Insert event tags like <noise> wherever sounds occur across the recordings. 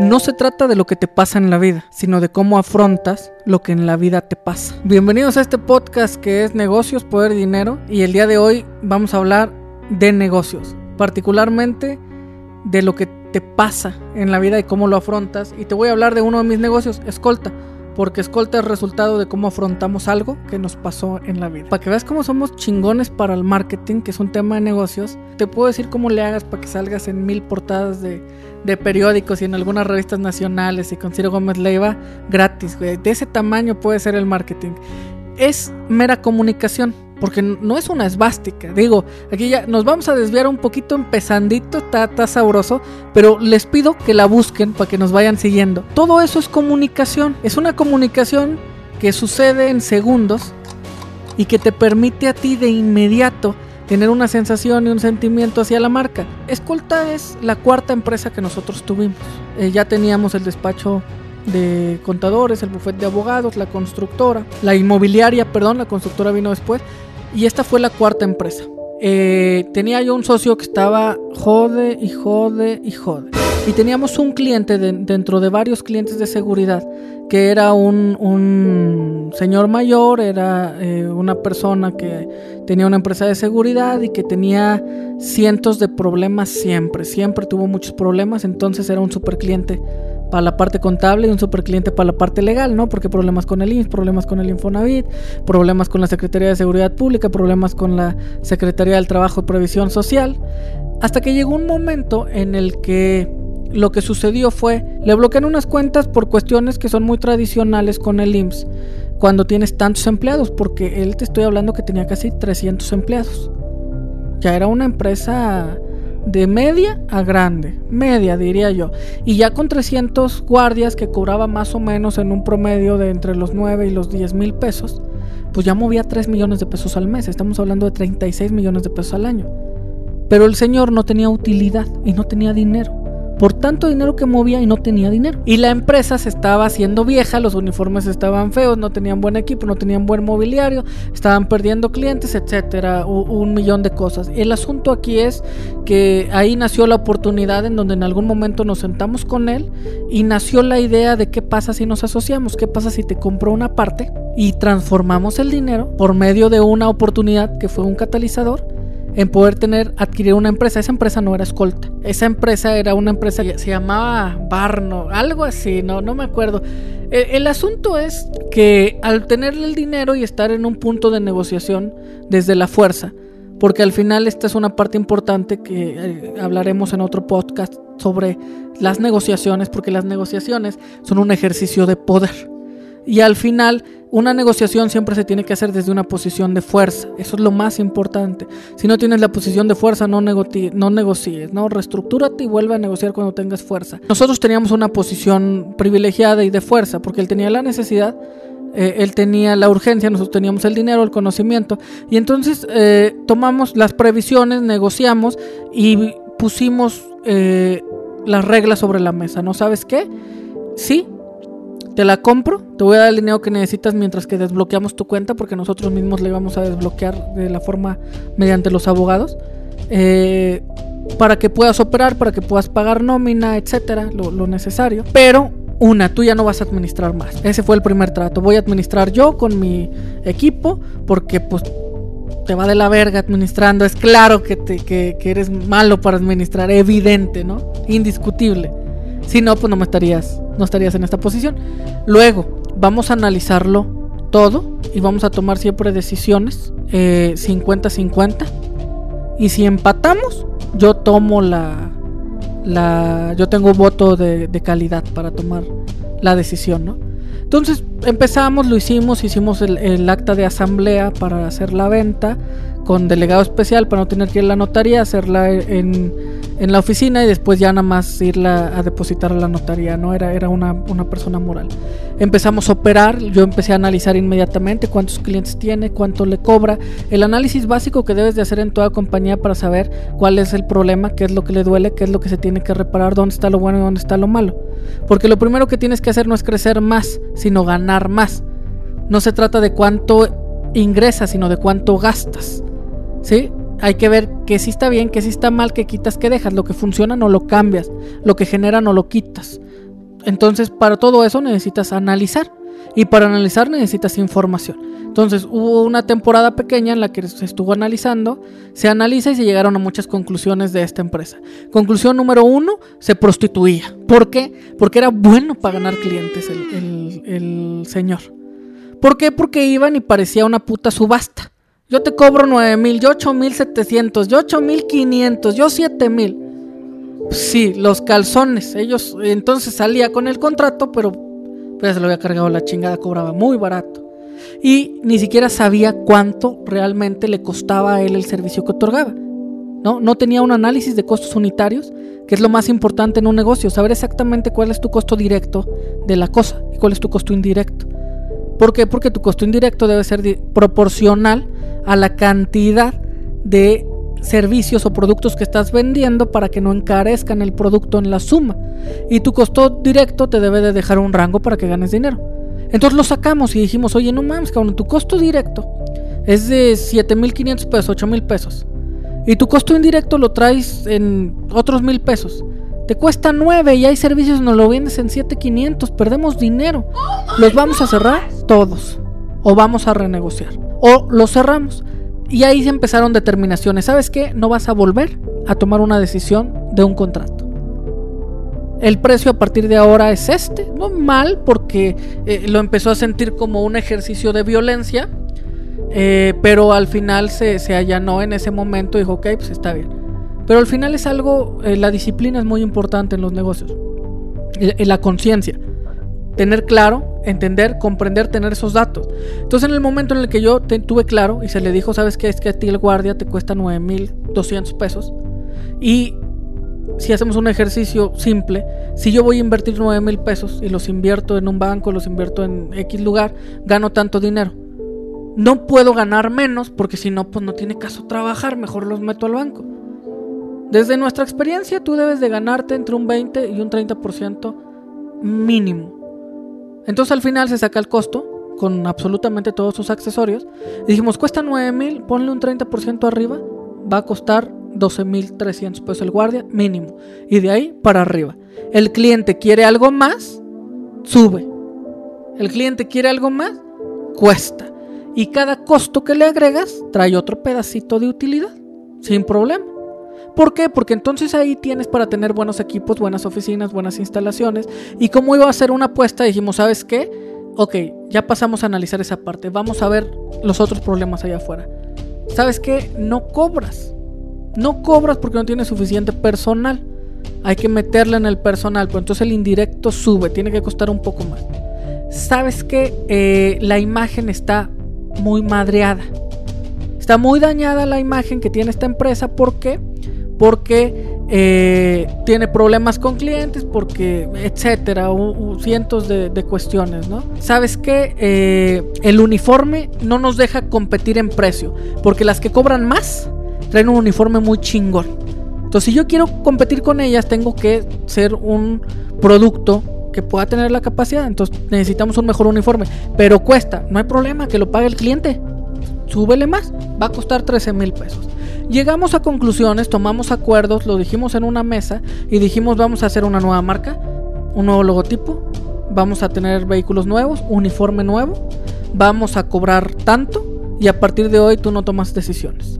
No se trata de lo que te pasa en la vida, sino de cómo afrontas lo que en la vida te pasa. Bienvenidos a este podcast que es Negocios, Poder, Dinero y el día de hoy vamos a hablar de negocios, particularmente de lo que te pasa en la vida y cómo lo afrontas y te voy a hablar de uno de mis negocios, Escolta porque escolta es resultado de cómo afrontamos algo que nos pasó en la vida. Para que veas cómo somos chingones para el marketing, que es un tema de negocios, te puedo decir cómo le hagas para que salgas en mil portadas de, periódicos y en algunas revistas nacionales y con Ciro Gómez Leiva gratis, De ese tamaño puede ser el marketing. Es mera comunicación porque no es una esvástica. Digo, aquí ya nos vamos a desviar un poquito empezandito, está, está sabroso, pero les pido que la busquen para que nos vayan siguiendo. Todo eso es comunicación. Es una comunicación que sucede en segundos y que te permite a ti de inmediato tener una sensación y un sentimiento hacia la marca. Escolta es la cuarta empresa que nosotros tuvimos. Eh, ya teníamos el despacho de contadores, el bufete de abogados, la constructora, la inmobiliaria, perdón, la constructora vino después, y esta fue la cuarta empresa. Eh, tenía yo un socio que estaba jode y jode y jode. Y teníamos un cliente dentro de varios clientes de seguridad que era un, señor mayor, era eh, una persona que tenía una empresa de seguridad y que tenía cientos de problemas siempre, siempre tuvo muchos problemas, entonces era un super cliente para la parte contable y un super cliente para la parte legal, ¿no? Porque problemas con el INS, problemas con el Infonavit, problemas con la Secretaría de Seguridad Pública, problemas con la Secretaría del Trabajo y Previsión Social, hasta que llegó un momento en el que lo que sucedió fue, le bloquean unas cuentas por cuestiones que son muy tradicionales con el IMSS, cuando tienes tantos empleados, porque él te estoy hablando que tenía casi 300 empleados. Ya era una empresa de media a grande, media diría yo. Y ya con 300 guardias que cobraba más o menos en un promedio de entre los 9 y los 10 mil pesos, pues ya movía 3 millones de pesos al mes. Estamos hablando de 36 millones de pesos al año. Pero el señor no tenía utilidad y no tenía dinero por tanto dinero que movía y no tenía dinero. Y la empresa se estaba haciendo vieja, los uniformes estaban feos, no tenían buen equipo, no tenían buen mobiliario, estaban perdiendo clientes, etcétera, un millón de cosas. El asunto aquí es que ahí nació la oportunidad en donde en algún momento nos sentamos con él y nació la idea de qué pasa si nos asociamos, qué pasa si te compro una parte y transformamos el dinero por medio de una oportunidad que fue un catalizador en poder tener, adquirir una empresa. Esa empresa no era escolta. Esa empresa era una empresa que se llamaba Barno, algo así, no, no me acuerdo. El, asunto es que al tener el dinero y estar en un punto de negociación desde la fuerza, porque al final esta es una parte importante que eh, hablaremos en otro podcast sobre las negociaciones, porque las negociaciones son un ejercicio de poder. Y al final una negociación siempre se tiene que hacer desde una posición de fuerza. Eso es lo más importante. Si no tienes la posición de fuerza, no, no negocies, ¿no? Reestructúrate y vuelve a negociar cuando tengas fuerza. Nosotros teníamos una posición privilegiada y de fuerza, porque él tenía la necesidad, eh, él tenía la urgencia, nosotros teníamos el dinero, el conocimiento. Y entonces eh, tomamos las previsiones, negociamos y pusimos eh, las reglas sobre la mesa. ¿No sabes qué? Sí, te la compro, te voy a dar el dinero que necesitas mientras que desbloqueamos tu cuenta, porque nosotros mismos le vamos a desbloquear de la forma mediante los abogados, eh, para que puedas operar, para que puedas pagar nómina, etcétera, lo, lo necesario. Pero una, tú ya no vas a administrar más. Ese fue el primer trato. Voy a administrar yo con mi equipo, porque pues te va de la verga administrando. Es claro que, te, que, que eres malo para administrar, evidente, ¿no? Indiscutible. Si no, pues no me estarías, no estarías en esta posición. Luego, vamos a analizarlo todo y vamos a tomar siempre decisiones 50-50. Eh, y si empatamos, yo tomo la, la yo tengo voto de, calidad para tomar la decisión, ¿no? Entonces empezamos, lo hicimos, hicimos el, el, acta de asamblea para hacer la venta con delegado especial para no tener que ir a la notaría, hacerla en, en la oficina y después ya nada más irla a depositar a la notaría, ¿no? Era, era una, una, persona moral. Empezamos a operar, yo empecé a analizar inmediatamente cuántos clientes tiene, cuánto le cobra, el análisis básico que debes de hacer en toda compañía para saber cuál es el problema, qué es lo que le duele, qué es lo que se tiene que reparar, dónde está lo bueno y dónde está lo malo. Porque lo primero que tienes que hacer no es crecer más, sino ganar más. No se trata de cuánto ingresas, sino de cuánto gastas. ¿Sí? Hay que ver que si está bien, que si está mal, que quitas, que dejas, lo que funciona no lo cambias, lo que genera no lo quitas. Entonces, para todo eso necesitas analizar. Y para analizar necesitas información. Entonces, hubo una temporada pequeña en la que se estuvo analizando, se analiza y se llegaron a muchas conclusiones de esta empresa. Conclusión número uno, se prostituía. ¿Por qué? Porque era bueno para ganar clientes el, el señor. ¿Por qué? Porque iban y parecía una puta subasta. Yo te cobro 9 mil, yo 8 mil 700, yo 8 mil 500, yo 7 mil. Sí, los calzones. Ellos entonces salía con el contrato, pero pues se lo había cargado la chingada, cobraba muy barato. Y ni siquiera sabía cuánto realmente le costaba a él el servicio que otorgaba. ¿no? no tenía un análisis de costos unitarios, que es lo más importante en un negocio, saber exactamente cuál es tu costo directo de la cosa y cuál es tu costo indirecto. ¿Por qué? Porque tu costo indirecto debe ser proporcional a la cantidad de servicios o productos que estás vendiendo para que no encarezcan el producto en la suma. Y tu costo directo te debe de dejar un rango para que ganes dinero. Entonces lo sacamos y dijimos, oye, no mames, cabrón, tu costo directo es de 7.500 pesos, 8.000 pesos. Y tu costo indirecto lo traes en otros mil pesos. Te cuesta 9 y hay servicios no lo vendes en 7.500. Perdemos dinero. ¿Los vamos a cerrar? Todos. O vamos a renegociar. O los cerramos. Y ahí se empezaron determinaciones. ¿Sabes qué? No vas a volver a tomar una decisión de un contrato. El precio a partir de ahora es este. No mal, porque eh, lo empezó a sentir como un ejercicio de violencia. Eh, pero al final se, se, allanó en ese momento y dijo, ok, pues está bien. Pero al final es algo, eh, la disciplina es muy importante en los negocios. la conciencia tener claro, entender, comprender, tener esos datos. Entonces en el momento en el que yo tuve claro y se le dijo, sabes qué? es que a ti el guardia te cuesta 9.200 pesos y si hacemos un ejercicio simple, si yo voy a invertir 9 mil pesos y los invierto en un banco, los invierto en X lugar, gano tanto dinero. No puedo ganar menos porque si no, pues no tiene caso trabajar, mejor los meto al banco. Desde nuestra experiencia, tú debes de ganarte entre un 20 y un 30% mínimo. Entonces al final se saca el costo con absolutamente todos sus accesorios. dijimos, cuesta 9 mil, ponle un 30% arriba, va a costar 12 mil 300 pesos el guardia mínimo. Y de ahí para arriba. El cliente quiere algo más, sube. El cliente quiere algo más, cuesta. Y cada costo que le agregas trae otro pedacito de utilidad, sin problema. ¿Por qué? Porque entonces ahí tienes para tener buenos equipos, buenas oficinas, buenas instalaciones. Y como iba a ser una apuesta, dijimos, ¿sabes qué? Ok, ya pasamos a analizar esa parte. Vamos a ver los otros problemas allá afuera. ¿Sabes qué? No cobras. No cobras porque no tienes suficiente personal. Hay que meterle en el personal, pero entonces el indirecto sube, tiene que costar un poco más. ¿Sabes qué? Eh, la imagen está muy madreada. Está muy dañada la imagen que tiene esta empresa. ¿Por qué? Porque eh, tiene problemas con clientes, porque etcétera, cientos de, cuestiones, ¿no? Sabes que eh, el uniforme no nos deja competir en precio, porque las que cobran más traen un uniforme muy chingón. Entonces, si yo quiero competir con ellas, tengo que ser un producto que pueda tener la capacidad. Entonces, necesitamos un mejor uniforme, pero cuesta, no hay problema, que lo pague el cliente. Súbele más, va a costar 13 mil pesos. Llegamos a conclusiones, tomamos acuerdos, lo dijimos en una mesa y dijimos vamos a hacer una nueva marca, un nuevo logotipo, vamos a tener vehículos nuevos, uniforme nuevo, vamos a cobrar tanto y a partir de hoy tú no tomas decisiones.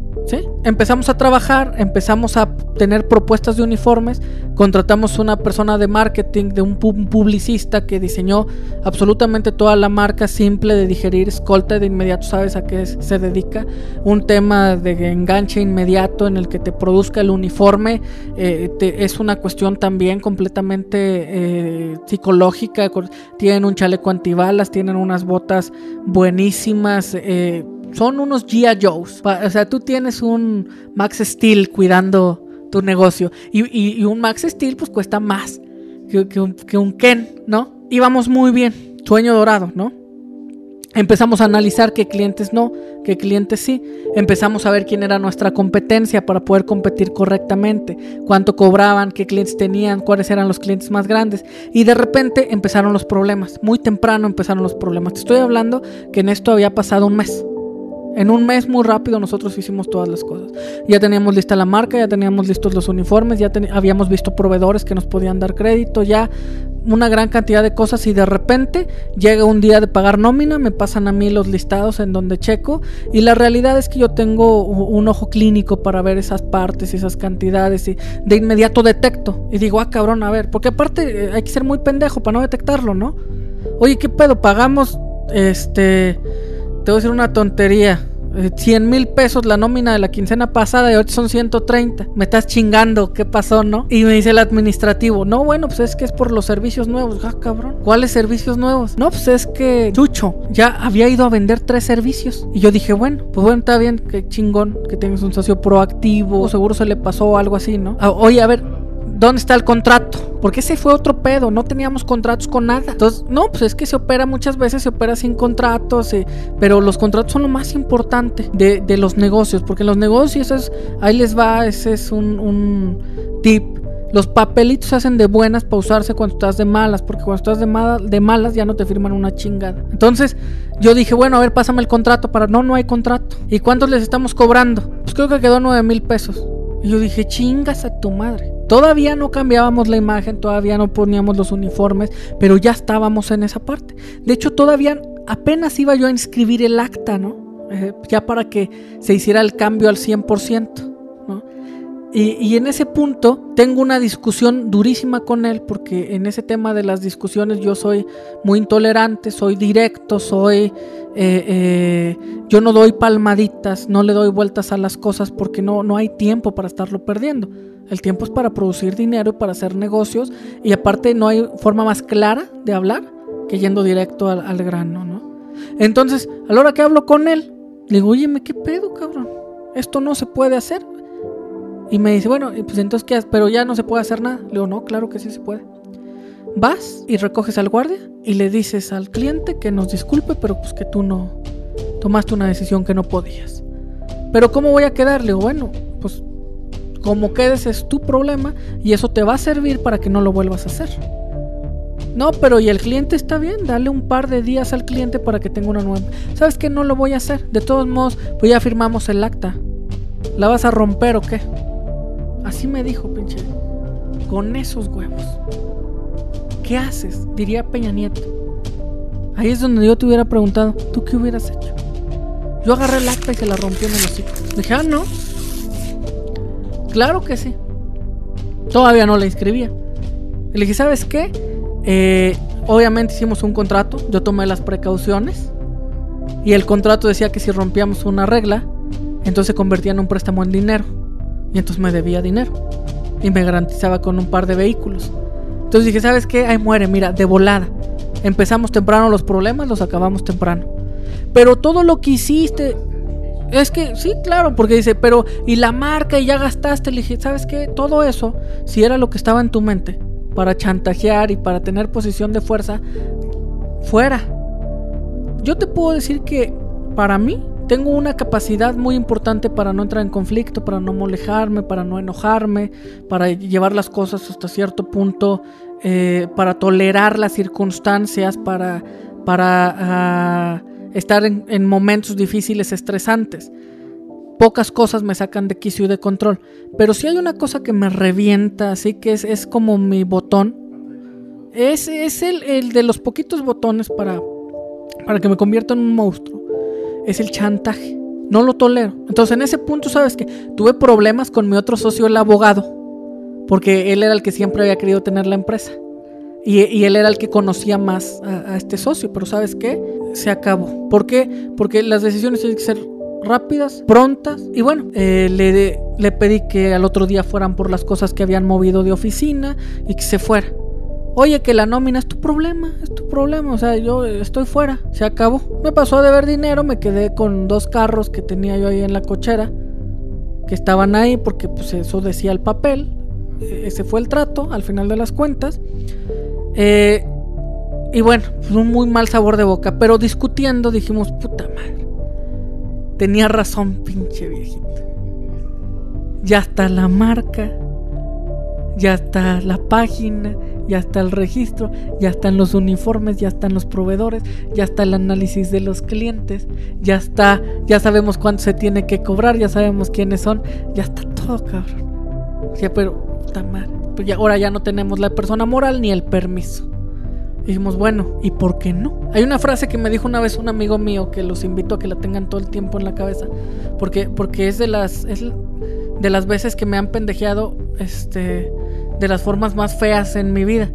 Empezamos a trabajar, empezamos a tener propuestas de uniformes, contratamos una persona de marketing, de un publicista que diseñó absolutamente toda la marca simple de digerir, escolta, de inmediato sabes a qué se dedica, un tema de enganche inmediato en el que te produzca el uniforme, eh, es una cuestión también completamente eh, psicológica, tienen un chaleco antibalas, tienen unas botas buenísimas, eh, son unos G.I. Joes. O sea, tú tienes un Max Steel cuidando tu negocio. Y, un Max Steel pues cuesta más que, un, que un Ken, ¿no? Íbamos muy bien. Sueño dorado, ¿no? Empezamos a analizar qué clientes no, qué clientes sí. Empezamos a ver quién era nuestra competencia para poder competir correctamente, cuánto cobraban, qué clientes tenían, cuáles eran los clientes más grandes. Y de repente empezaron los problemas. Muy temprano empezaron los problemas. Te estoy hablando que en esto había pasado un mes En un mes muy rápido nosotros hicimos todas las cosas. Ya teníamos lista la marca, ya teníamos listos los uniformes, ya habíamos visto proveedores que nos podían dar crédito, ya una gran cantidad de cosas y de repente llega un día de pagar nómina, me pasan a mí los listados en donde checo y la realidad es que yo tengo un ojo clínico para ver esas partes y esas cantidades y de inmediato detecto y digo, ah cabrón, a ver, porque aparte eh, hay que ser muy pendejo para no detectarlo, ¿no? Oye, ¿qué pedo? Pagamos, este, te voy a decir una tontería. 100 eh, mil pesos la nómina de la quincena pasada y hoy son 130. Me estás chingando, ¿qué pasó, no? Y me dice el administrativo, no, bueno, pues es que es por los servicios nuevos. Ah, cabrón. ¿Cuáles servicios nuevos? No, pues es que Chucho ya había ido a vender tres servicios. Y yo dije, bueno, pues bueno, está bien, qué chingón que tengas un socio proactivo. Seguro se le pasó algo así, ¿no? Ah, oye, a ver, ¿Dónde está el contrato? Porque ese fue otro pedo, no teníamos contratos con nada. Entonces, no, pues es que se opera muchas veces, se opera sin contratos, eh, pero los contratos son lo más importante de, los negocios, porque los negocios es, ahí les va, ese es un, un tip. Los papelitos se hacen de buenas para usarse cuando estás de malas, porque cuando estás de, de malas ya no te firman una chingada. Entonces yo dije, bueno, a ver, pásame el contrato para... No, no hay contrato. ¿Y cuántos les estamos cobrando? Pues creo que quedó 9 mil pesos. Y yo dije, chingas a tu madre. Todavía no cambiábamos la imagen, todavía no poníamos los uniformes, pero ya estábamos en esa parte. De hecho, todavía apenas iba yo a inscribir el acta, ¿no? Eh, ya para que se hiciera el cambio al 100%. Y, en ese punto tengo una discusión durísima con él porque en ese tema de las discusiones yo soy muy intolerante, soy directo, soy... Eh, eh, yo no doy palmaditas, no le doy vueltas a las cosas porque no, no hay tiempo para estarlo perdiendo. El tiempo es para producir dinero y para hacer negocios y aparte no hay forma más clara de hablar que yendo directo al, al grano, ¿no? Entonces, a la hora que hablo con él, le digo, oye, ¿qué pedo, cabrón? Esto no se puede hacer y me dice, bueno, pues entonces, ¿qué haces? Pero ya no se puede hacer nada. Le digo, no, claro que sí se puede. Vas y recoges al guardia y le dices al cliente que nos disculpe, pero pues que tú no tomaste una decisión que no podías. Pero ¿cómo voy a quedar? Le digo, bueno, pues como quedes es tu problema y eso te va a servir para que no lo vuelvas a hacer. No, pero y el cliente está bien, dale un par de días al cliente para que tenga una nueva. ¿Sabes que no lo voy a hacer? De todos modos, pues ya firmamos el acta. ¿La vas a romper o qué? Así me dijo, pinche. Con esos huevos. ¿Qué haces? Diría Peña Nieto. Ahí es donde yo te hubiera preguntado, ¿tú qué hubieras hecho? Yo agarré el acta y se la rompió en el hocico. Dije, ah, no. Claro que sí. Todavía no la inscribía. Le dije, ¿sabes qué? Eh, obviamente hicimos un contrato. Yo tomé las precauciones. Y el contrato decía que si rompíamos una regla, entonces se convertía en un préstamo en dinero. Y entonces me debía dinero. Y me garantizaba con un par de vehículos. Entonces dije, ¿sabes qué? Ahí muere, mira, de volada. Empezamos temprano los problemas, los acabamos temprano. Pero todo lo que hiciste... Es que sí, claro, porque dice, pero y la marca y ya gastaste, le dije, ¿sabes qué? Todo eso, si era lo que estaba en tu mente, para chantajear y para tener posición de fuerza, fuera. Yo te puedo decir que para mí tengo una capacidad muy importante para no entrar en conflicto, para no molejarme, para no enojarme, para llevar las cosas hasta cierto punto, eh, para tolerar las circunstancias, para, para ah, estar en, momentos difíciles, estresantes. Pocas cosas me sacan de quicio y de control. Pero si hay una cosa que me revienta, así que es, es como mi botón. Es, es el, el, de los poquitos botones para, para que me convierta en un monstruo es el chantaje. No lo tolero. Entonces en ese punto, ¿sabes que Tuve problemas con mi otro socio, el abogado, porque él era el que siempre había querido tener la empresa. Y, él era el que conocía más a, este socio, pero ¿sabes qué? Se acabó. ¿Por qué? Porque las decisiones tienen que ser rápidas, prontas. Y bueno, eh, le, le pedí que al otro día fueran por las cosas que habían movido de oficina y que se fuera. Oye, que la nómina es tu problema, es tu problema. O sea, yo estoy fuera, se acabó. Me pasó a deber dinero, me quedé con dos carros que tenía yo ahí en la cochera, que estaban ahí porque pues eso decía el papel. E-, ese fue el trato al final de las cuentas. Eh, y bueno, pues un muy mal sabor de boca. Pero discutiendo dijimos, puta madre. Tenía razón, pinche viejito. Ya está la marca. Ya está la página ya está el registro, ya están los uniformes, ya están los proveedores, ya está el análisis de los clientes, ya está, ya sabemos cuánto se tiene que cobrar, ya sabemos quiénes son, ya está todo, cabrón. Ya, pero, puta madre. Pues ya, ahora ya no tenemos la persona moral ni el permiso. dijimos, bueno, ¿y por qué no? Hay una frase que me dijo una vez un amigo mío que los invito a que la tengan todo el tiempo en la cabeza. Porque, porque es de las. Es de las veces que me han pendejeado. Este de las formas más feas en mi vida.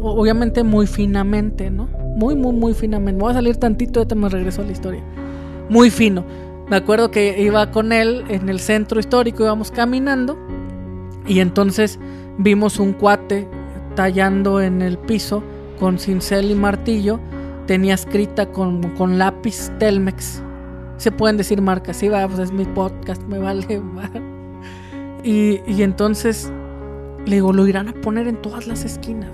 obviamente muy finamente, ¿no? Muy, muy, muy finamente. Me voy a salir tantito, ahorita me regreso a la historia. Muy fino. Me acuerdo que iba con él en el centro histórico, íbamos caminando y entonces vimos un cuate tallando en el piso con cincel y martillo. Tenía escrita con, con lápiz Telmex. Se pueden decir marcas, sí, va, pues es mi podcast, me vale. Y, y entonces le digo, lo irán a poner en todas las esquinas.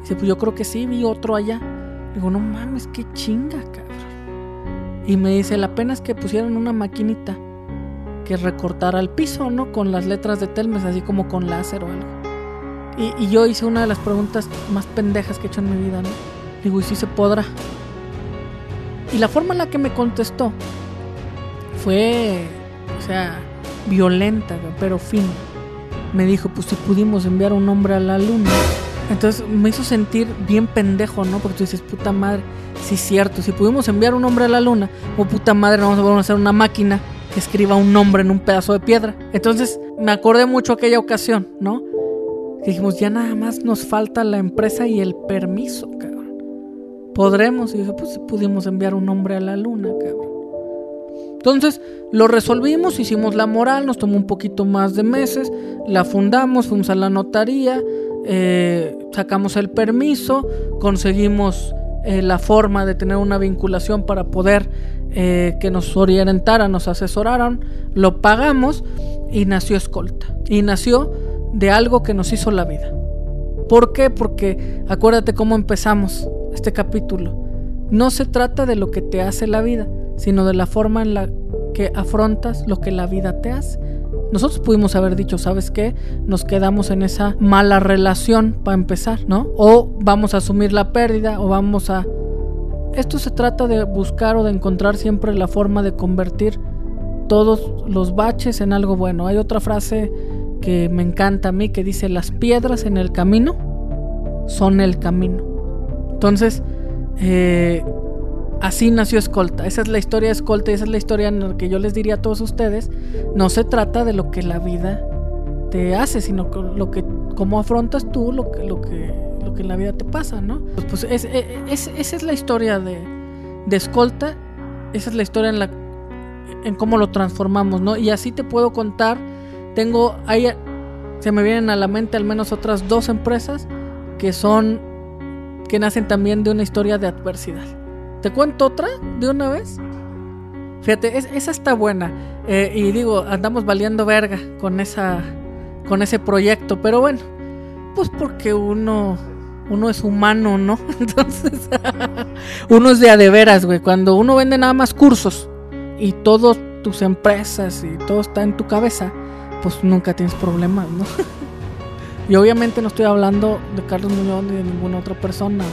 Dice, pues yo creo que sí, vi otro allá. Le digo, no mames, qué chinga, cabrón. Y me dice, la pena es que pusieron una maquinita que recortara el piso, ¿no? Con las letras de Telmes, así como con láser o algo. Y, yo hice una de las preguntas más pendejas que he hecho en mi vida, ¿no? Digo, ¿y si se podrá? Y la forma en la que me contestó fue, o sea, violenta, pero fina me dijo, pues si pudimos enviar un hombre a la luna. Entonces me hizo sentir bien pendejo, ¿no? Porque tú dices, puta madre, sí es cierto, si pudimos enviar un hombre a la luna, o oh, puta madre, vamos a hacer una máquina que escriba un nombre en un pedazo de piedra. Entonces me acordé mucho aquella ocasión, ¿no? Dijimos, ya nada más nos falta la empresa y el permiso, cabrón. Podremos, y dije, pues si pudimos enviar un hombre a la luna, cabrón. Entonces lo resolvimos, hicimos la moral, nos tomó un poquito más de meses, la fundamos, fuimos a la notaría, eh, sacamos el permiso, conseguimos eh, la forma de tener una vinculación para poder eh, que nos orientaran, nos asesoraran, lo pagamos y nació Escolta. Y nació de algo que nos hizo la vida. ¿Por qué? Porque acuérdate cómo empezamos este capítulo. No se trata de lo que te hace la vida, sino de la forma en la que afrontas lo que la vida te hace. Nosotros pudimos haber dicho, ¿sabes qué? Nos quedamos en esa mala relación para empezar, ¿no? O vamos a asumir la pérdida o vamos a... Esto se trata de buscar o de encontrar siempre la forma de convertir todos los baches en algo bueno. Hay otra frase que me encanta a mí que dice, las piedras en el camino son el camino. Entonces, eh, Así nació Escolta. Esa es la historia de Escolta y esa es la historia en la que yo les diría a todos ustedes. No se trata de lo que la vida te hace, sino lo que, cómo afrontas tú lo que, lo que, lo que en la vida te pasa, ¿no? Pues, pues es, esa es la historia de, de Escolta. Esa es la historia en la en cómo lo transformamos, ¿no? Y así te puedo contar. Tengo ahí se me vienen a la mente al menos otras dos empresas que son que nacen también de una historia de adversidad. ¿Te cuento otra de una vez? Fíjate, esa está buena. Eh, y digo, andamos valiendo verga con esa. con ese proyecto. Pero bueno. Pues porque uno. Uno es humano, ¿no? <laughs> Entonces. <laughs> uno es de a de veras, güey. Cuando uno vende nada más cursos. Y todas tus empresas y todo está en tu cabeza. Pues nunca tienes problemas, ¿no? <laughs> y obviamente no estoy hablando de Carlos Muñoz ni de ninguna otra persona,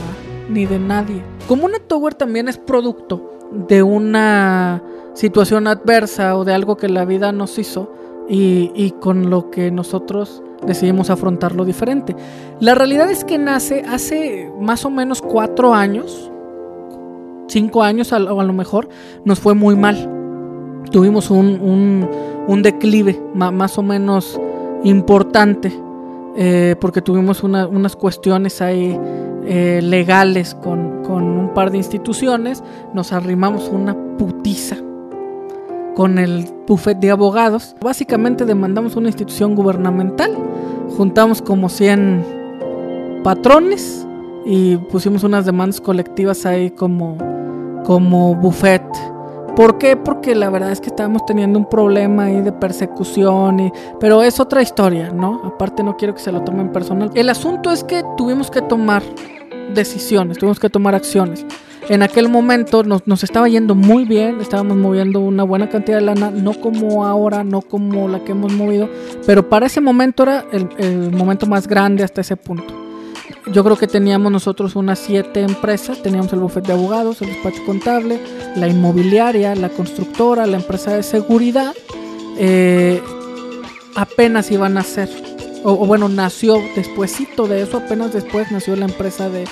ni de nadie. Comuna Tower también es producto de una situación adversa o de algo que la vida nos hizo y, con lo que nosotros decidimos afrontarlo diferente. La realidad es que nace hace más o menos cuatro años, cinco años o a lo mejor, nos fue muy mal. Tuvimos un, un, declive más o menos importante eh, porque tuvimos unas cuestiones ahí eh, legales con, un par de instituciones, nos arrimamos una putiza con el buffet de abogados. Básicamente demandamos una institución gubernamental, juntamos como 100 patrones y pusimos unas demandas colectivas ahí como, como buffet. ¿Por qué? Porque la verdad es que estábamos teniendo un problema ahí de persecución, y, pero es otra historia, ¿no? Aparte no quiero que se lo tomen personal. El asunto es que tuvimos que tomar decisiones, tuvimos que tomar acciones. En aquel momento nos, nos, estaba yendo muy bien, estábamos moviendo una buena cantidad de lana, no como ahora, no como la que hemos movido, pero para ese momento era el, el momento más grande hasta ese punto. Yo creo que teníamos nosotros unas siete empresas, teníamos el bufete de abogados, el despacho contable, la inmobiliaria, la constructora, la empresa de seguridad, eh, apenas iban a ser, o, bueno, nació despuesito de eso, apenas después nació la empresa de,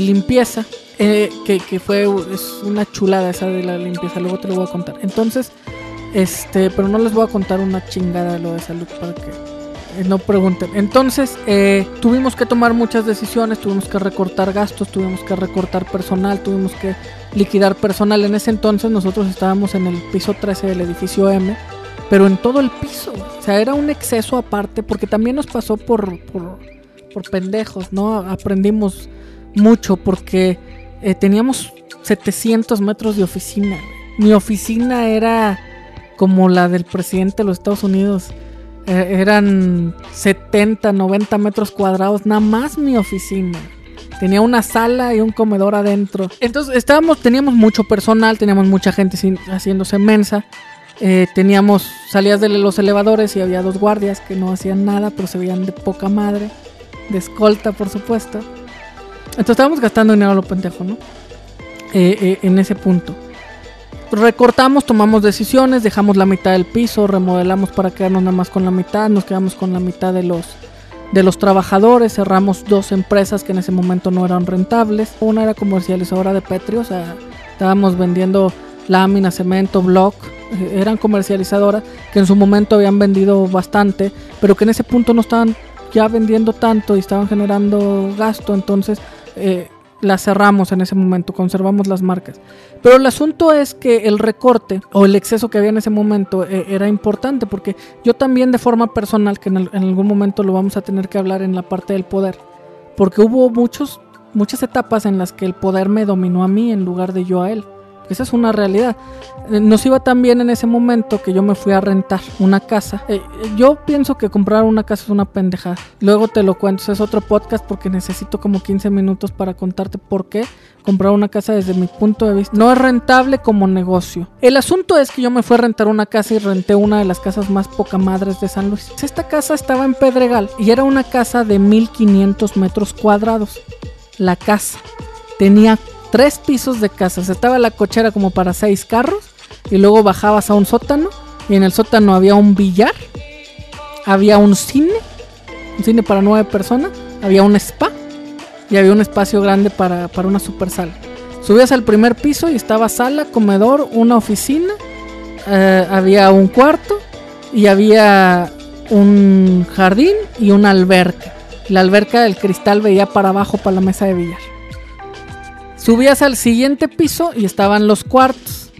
limpieza, eh, que, fue es una chulada esa de la limpieza, luego te lo voy a contar. Entonces, este, pero no les voy a contar una chingada de lo de salud para que no pregunten. Entonces, eh, tuvimos que tomar muchas decisiones, tuvimos que recortar gastos, tuvimos que recortar personal, tuvimos que liquidar personal. En ese entonces nosotros estábamos en el piso 13 del edificio M, pero en todo el piso. O sea, era un exceso aparte, porque también nos pasó por, por, pendejos, ¿no? Aprendimos mucho porque eh, teníamos 700 metros de oficina. Mi oficina era como la del presidente de los Estados Unidos eh, eran 70, 90 metros cuadrados, nada más mi oficina. Tenía una sala y un comedor adentro. Entonces estábamos, teníamos mucho personal, teníamos mucha gente haciéndose mensa. Eh, teníamos salidas de los elevadores y había dos guardias que no hacían nada, pero se veían de poca madre, de escolta, por supuesto. Entonces estábamos gastando dinero a lo pendejo, ¿no? Eh, en ese punto recortamos, tomamos decisiones, dejamos la mitad del piso, remodelamos para quedarnos nada más con la mitad, nos quedamos con la mitad de los de los trabajadores, cerramos dos empresas que en ese momento no eran rentables. Una era comercializadora de Petri, o sea, estábamos vendiendo lámina, cemento, block, eh, eran comercializadoras que en su momento habían vendido bastante, pero que en ese punto no estaban ya vendiendo tanto y estaban generando gasto, entonces eh, las cerramos en ese momento, conservamos las marcas. Pero el asunto es que el recorte o el exceso que había en ese momento eh, era importante porque yo también de forma personal, que en, en, algún momento lo vamos a tener que hablar en la parte del poder, porque hubo muchos, muchas etapas en las que el poder me dominó a mí en lugar de yo a él. Esa es una realidad. Eh, nos iba tan bien en ese momento que yo me fui a rentar una casa. Eh, yo pienso que comprar una casa es una pendejada. Luego te lo cuento. Es otro podcast porque necesito como 15 minutos para contarte por qué comprar una casa desde mi punto de vista no es rentable como negocio. El asunto es que yo me fui a rentar una casa y renté una de las casas más poca madres de San Luis. Esta casa estaba en Pedregal y era una casa de 1500 metros cuadrados. La casa tenía tres pisos de casas. Estaba la cochera como para seis carros. Y luego bajabas a un sótano. Y en el sótano había un billar. Había un cine. Un cine para nueve personas. Había un spa. Y había un espacio grande para, una super sala. Subías al primer piso y estaba sala, comedor, una oficina. Eh, había un cuarto. Y había un jardín y una alberca. La alberca del cristal veía para abajo para la mesa de billar. Subías al siguiente piso y estaban los cuartos.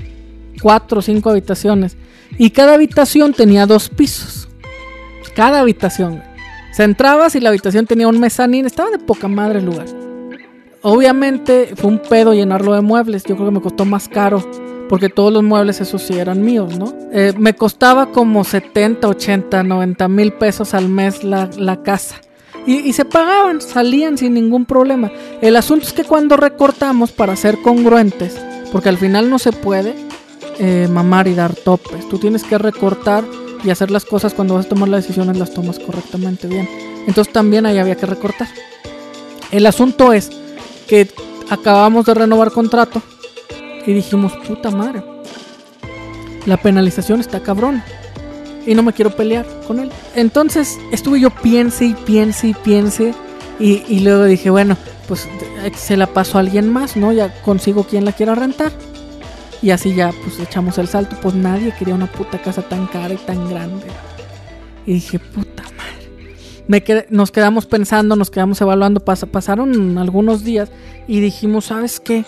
Cuatro o cinco habitaciones. Y cada habitación tenía dos pisos. Cada habitación. Se entrabas y la habitación tenía un mezanín. Estaba de poca madre el lugar. Obviamente fue un pedo llenarlo de muebles. Yo creo que me costó más caro. Porque todos los muebles esos sí eran míos, ¿no? Eh, me costaba como 70, 80, 90 mil pesos al mes la, la casa. Y, se pagaban, salían sin ningún problema. El asunto es que cuando recortamos para ser congruentes, porque al final no se puede eh, mamar y dar topes, tú tienes que recortar y hacer las cosas cuando vas a tomar las decisiones, las tomas correctamente bien. Entonces también ahí había que recortar. El asunto es que acabamos de renovar contrato y dijimos, puta madre, la penalización está cabrón y no me quiero pelear con él. Entonces estuve yo piense y piense y piense y, luego dije, bueno, pues se la paso a alguien más, ¿no? Ya consigo quien la quiera rentar. Y así ya, pues echamos el salto. Pues nadie quería una puta casa tan cara y tan grande. Y dije, puta madre. Me nos quedamos pensando, nos quedamos evaluando. pasaron algunos días y dijimos, ¿sabes qué?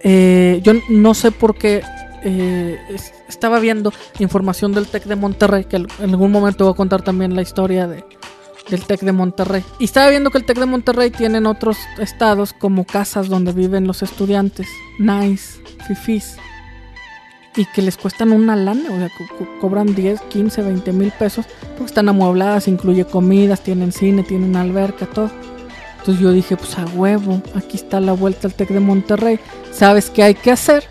Eh, yo no sé por qué eh, estaba viendo información del TEC de Monterrey, que en algún momento voy a contar también la historia de, del TEC de Monterrey. Y estaba viendo que el TEC de Monterrey tienen otros estados como casas donde viven los estudiantes, nice, fifis, y que les cuestan una lana, o sea, cobran 10, 15, 20 mil pesos, porque están amuebladas, incluye comidas, tienen cine, tienen alberca, todo. Entonces yo dije, pues a huevo, aquí está la vuelta al TEC de Monterrey, ¿sabes qué hay que hacer?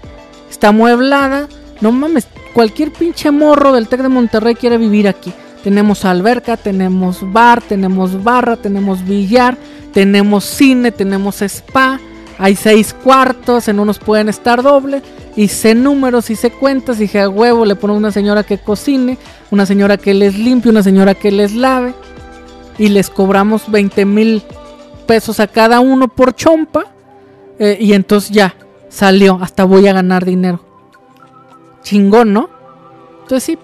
está amueblada. No mames, cualquier pinche morro del Tec de Monterrey quiere vivir aquí. Tenemos alberca, tenemos bar, tenemos barra, tenemos billar, tenemos cine, tenemos spa, hay seis cuartos, en unos pueden estar doble. Hice números, hice cuentas, dije a huevo, le pongo una señora que cocine, una señora que les limpie, una señora que les lave. Y les cobramos 20 mil pesos a cada uno por chompa. Eh, y entonces ya, salió, hasta voy a ganar dinero. Chingón, ¿no? Entonces sí,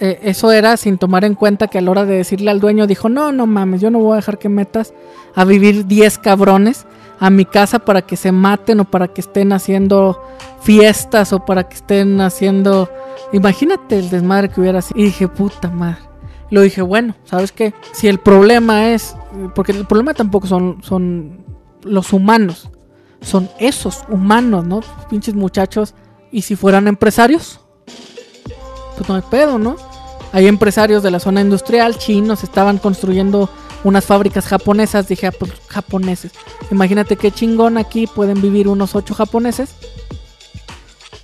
eh, eso era sin tomar en cuenta que a la hora de decirle al dueño dijo, no, no mames, yo no voy a dejar que metas a vivir 10 cabrones a mi casa para que se maten o para que estén haciendo fiestas o para que estén haciendo... Imagínate el desmadre que hubiera sido. Y dije, puta madre. Lo dije, bueno, ¿sabes qué? Si el problema es... Porque el problema tampoco son, son los humanos. Son esos humanos, ¿no? Pinches muchachos. ¿Y si fueran empresarios? Pues no hay pedo, ¿no? Hay empresarios de la zona industrial, chinos, estaban construyendo unas fábricas japonesas. Dije, ah, pues japoneses. Imagínate qué chingón aquí pueden vivir unos ocho japoneses.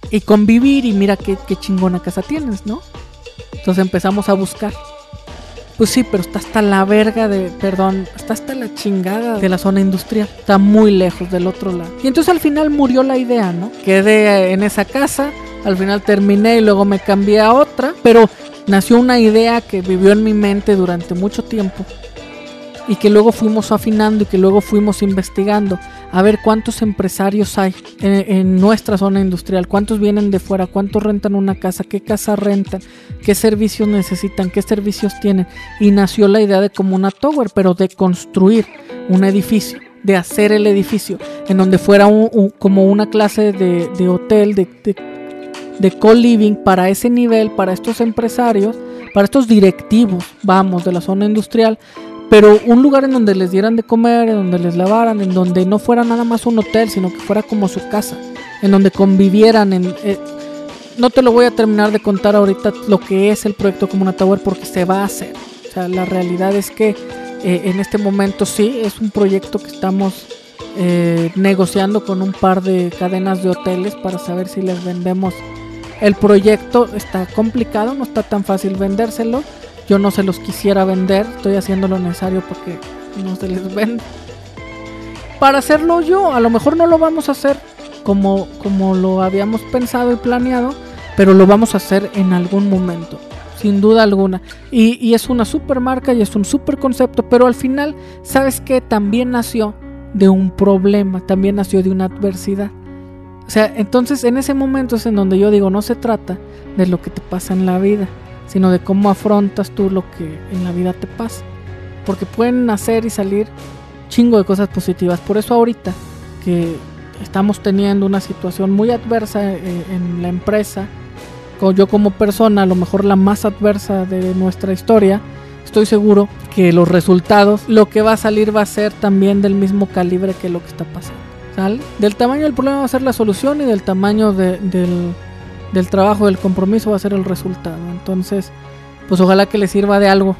Y convivir y mira qué, qué chingona casa tienes, ¿no? Entonces empezamos a buscar. Pues sí, pero está hasta la verga de, perdón, está hasta la chingada de la zona industrial. Está muy lejos del otro lado. Y entonces al final murió la idea, ¿no? Quedé en esa casa, al final terminé y luego me cambié a otra, pero nació una idea que vivió en mi mente durante mucho tiempo y que luego fuimos afinando y que luego fuimos investigando a ver cuántos empresarios hay en, nuestra zona industrial, cuántos vienen de fuera, cuántos rentan una casa, qué casa rentan, qué servicios necesitan, qué servicios tienen. Y nació la idea de como una tower, pero de construir un edificio, de hacer el edificio, en donde fuera como una clase de, hotel, de, de, de co-living para ese nivel, para estos empresarios, para estos directivos, vamos, de la zona industrial pero un lugar en donde les dieran de comer, en donde les lavaran, en donde no fuera nada más un hotel, sino que fuera como su casa, en donde convivieran. En, eh, no te lo voy a terminar de contar ahorita lo que es el proyecto Comuna Tower porque se va a hacer. O sea, la realidad es que eh, en este momento sí, es un proyecto que estamos eh, negociando con un par de cadenas de hoteles para saber si les vendemos el proyecto. Está complicado, no está tan fácil vendérselo yo no se los quisiera vender, estoy haciendo lo necesario porque no se les vende. Para hacerlo yo, a lo mejor no lo vamos a hacer como, como lo habíamos pensado y planeado, pero lo vamos a hacer en algún momento, sin duda alguna. Y, y es una super marca y es un super concepto, pero al final, ¿sabes qué? También nació de un problema, también nació de una adversidad. O sea, entonces en ese momento es en donde yo digo, no se trata de lo que te pasa en la vida, sino de cómo afrontas tú lo que en la vida te pasa. Porque pueden nacer y salir chingo de cosas positivas. Por eso ahorita que estamos teniendo una situación muy adversa eh, en la empresa, yo como persona, a lo mejor la más adversa de nuestra historia, estoy seguro que los resultados, lo que va a salir va a ser también del mismo calibre que lo que está pasando. ¿Sale? Del tamaño del problema va a ser la solución y del tamaño del, del trabajo, del compromiso va a ser el resultado. Entonces, pues ojalá que les sirva de algo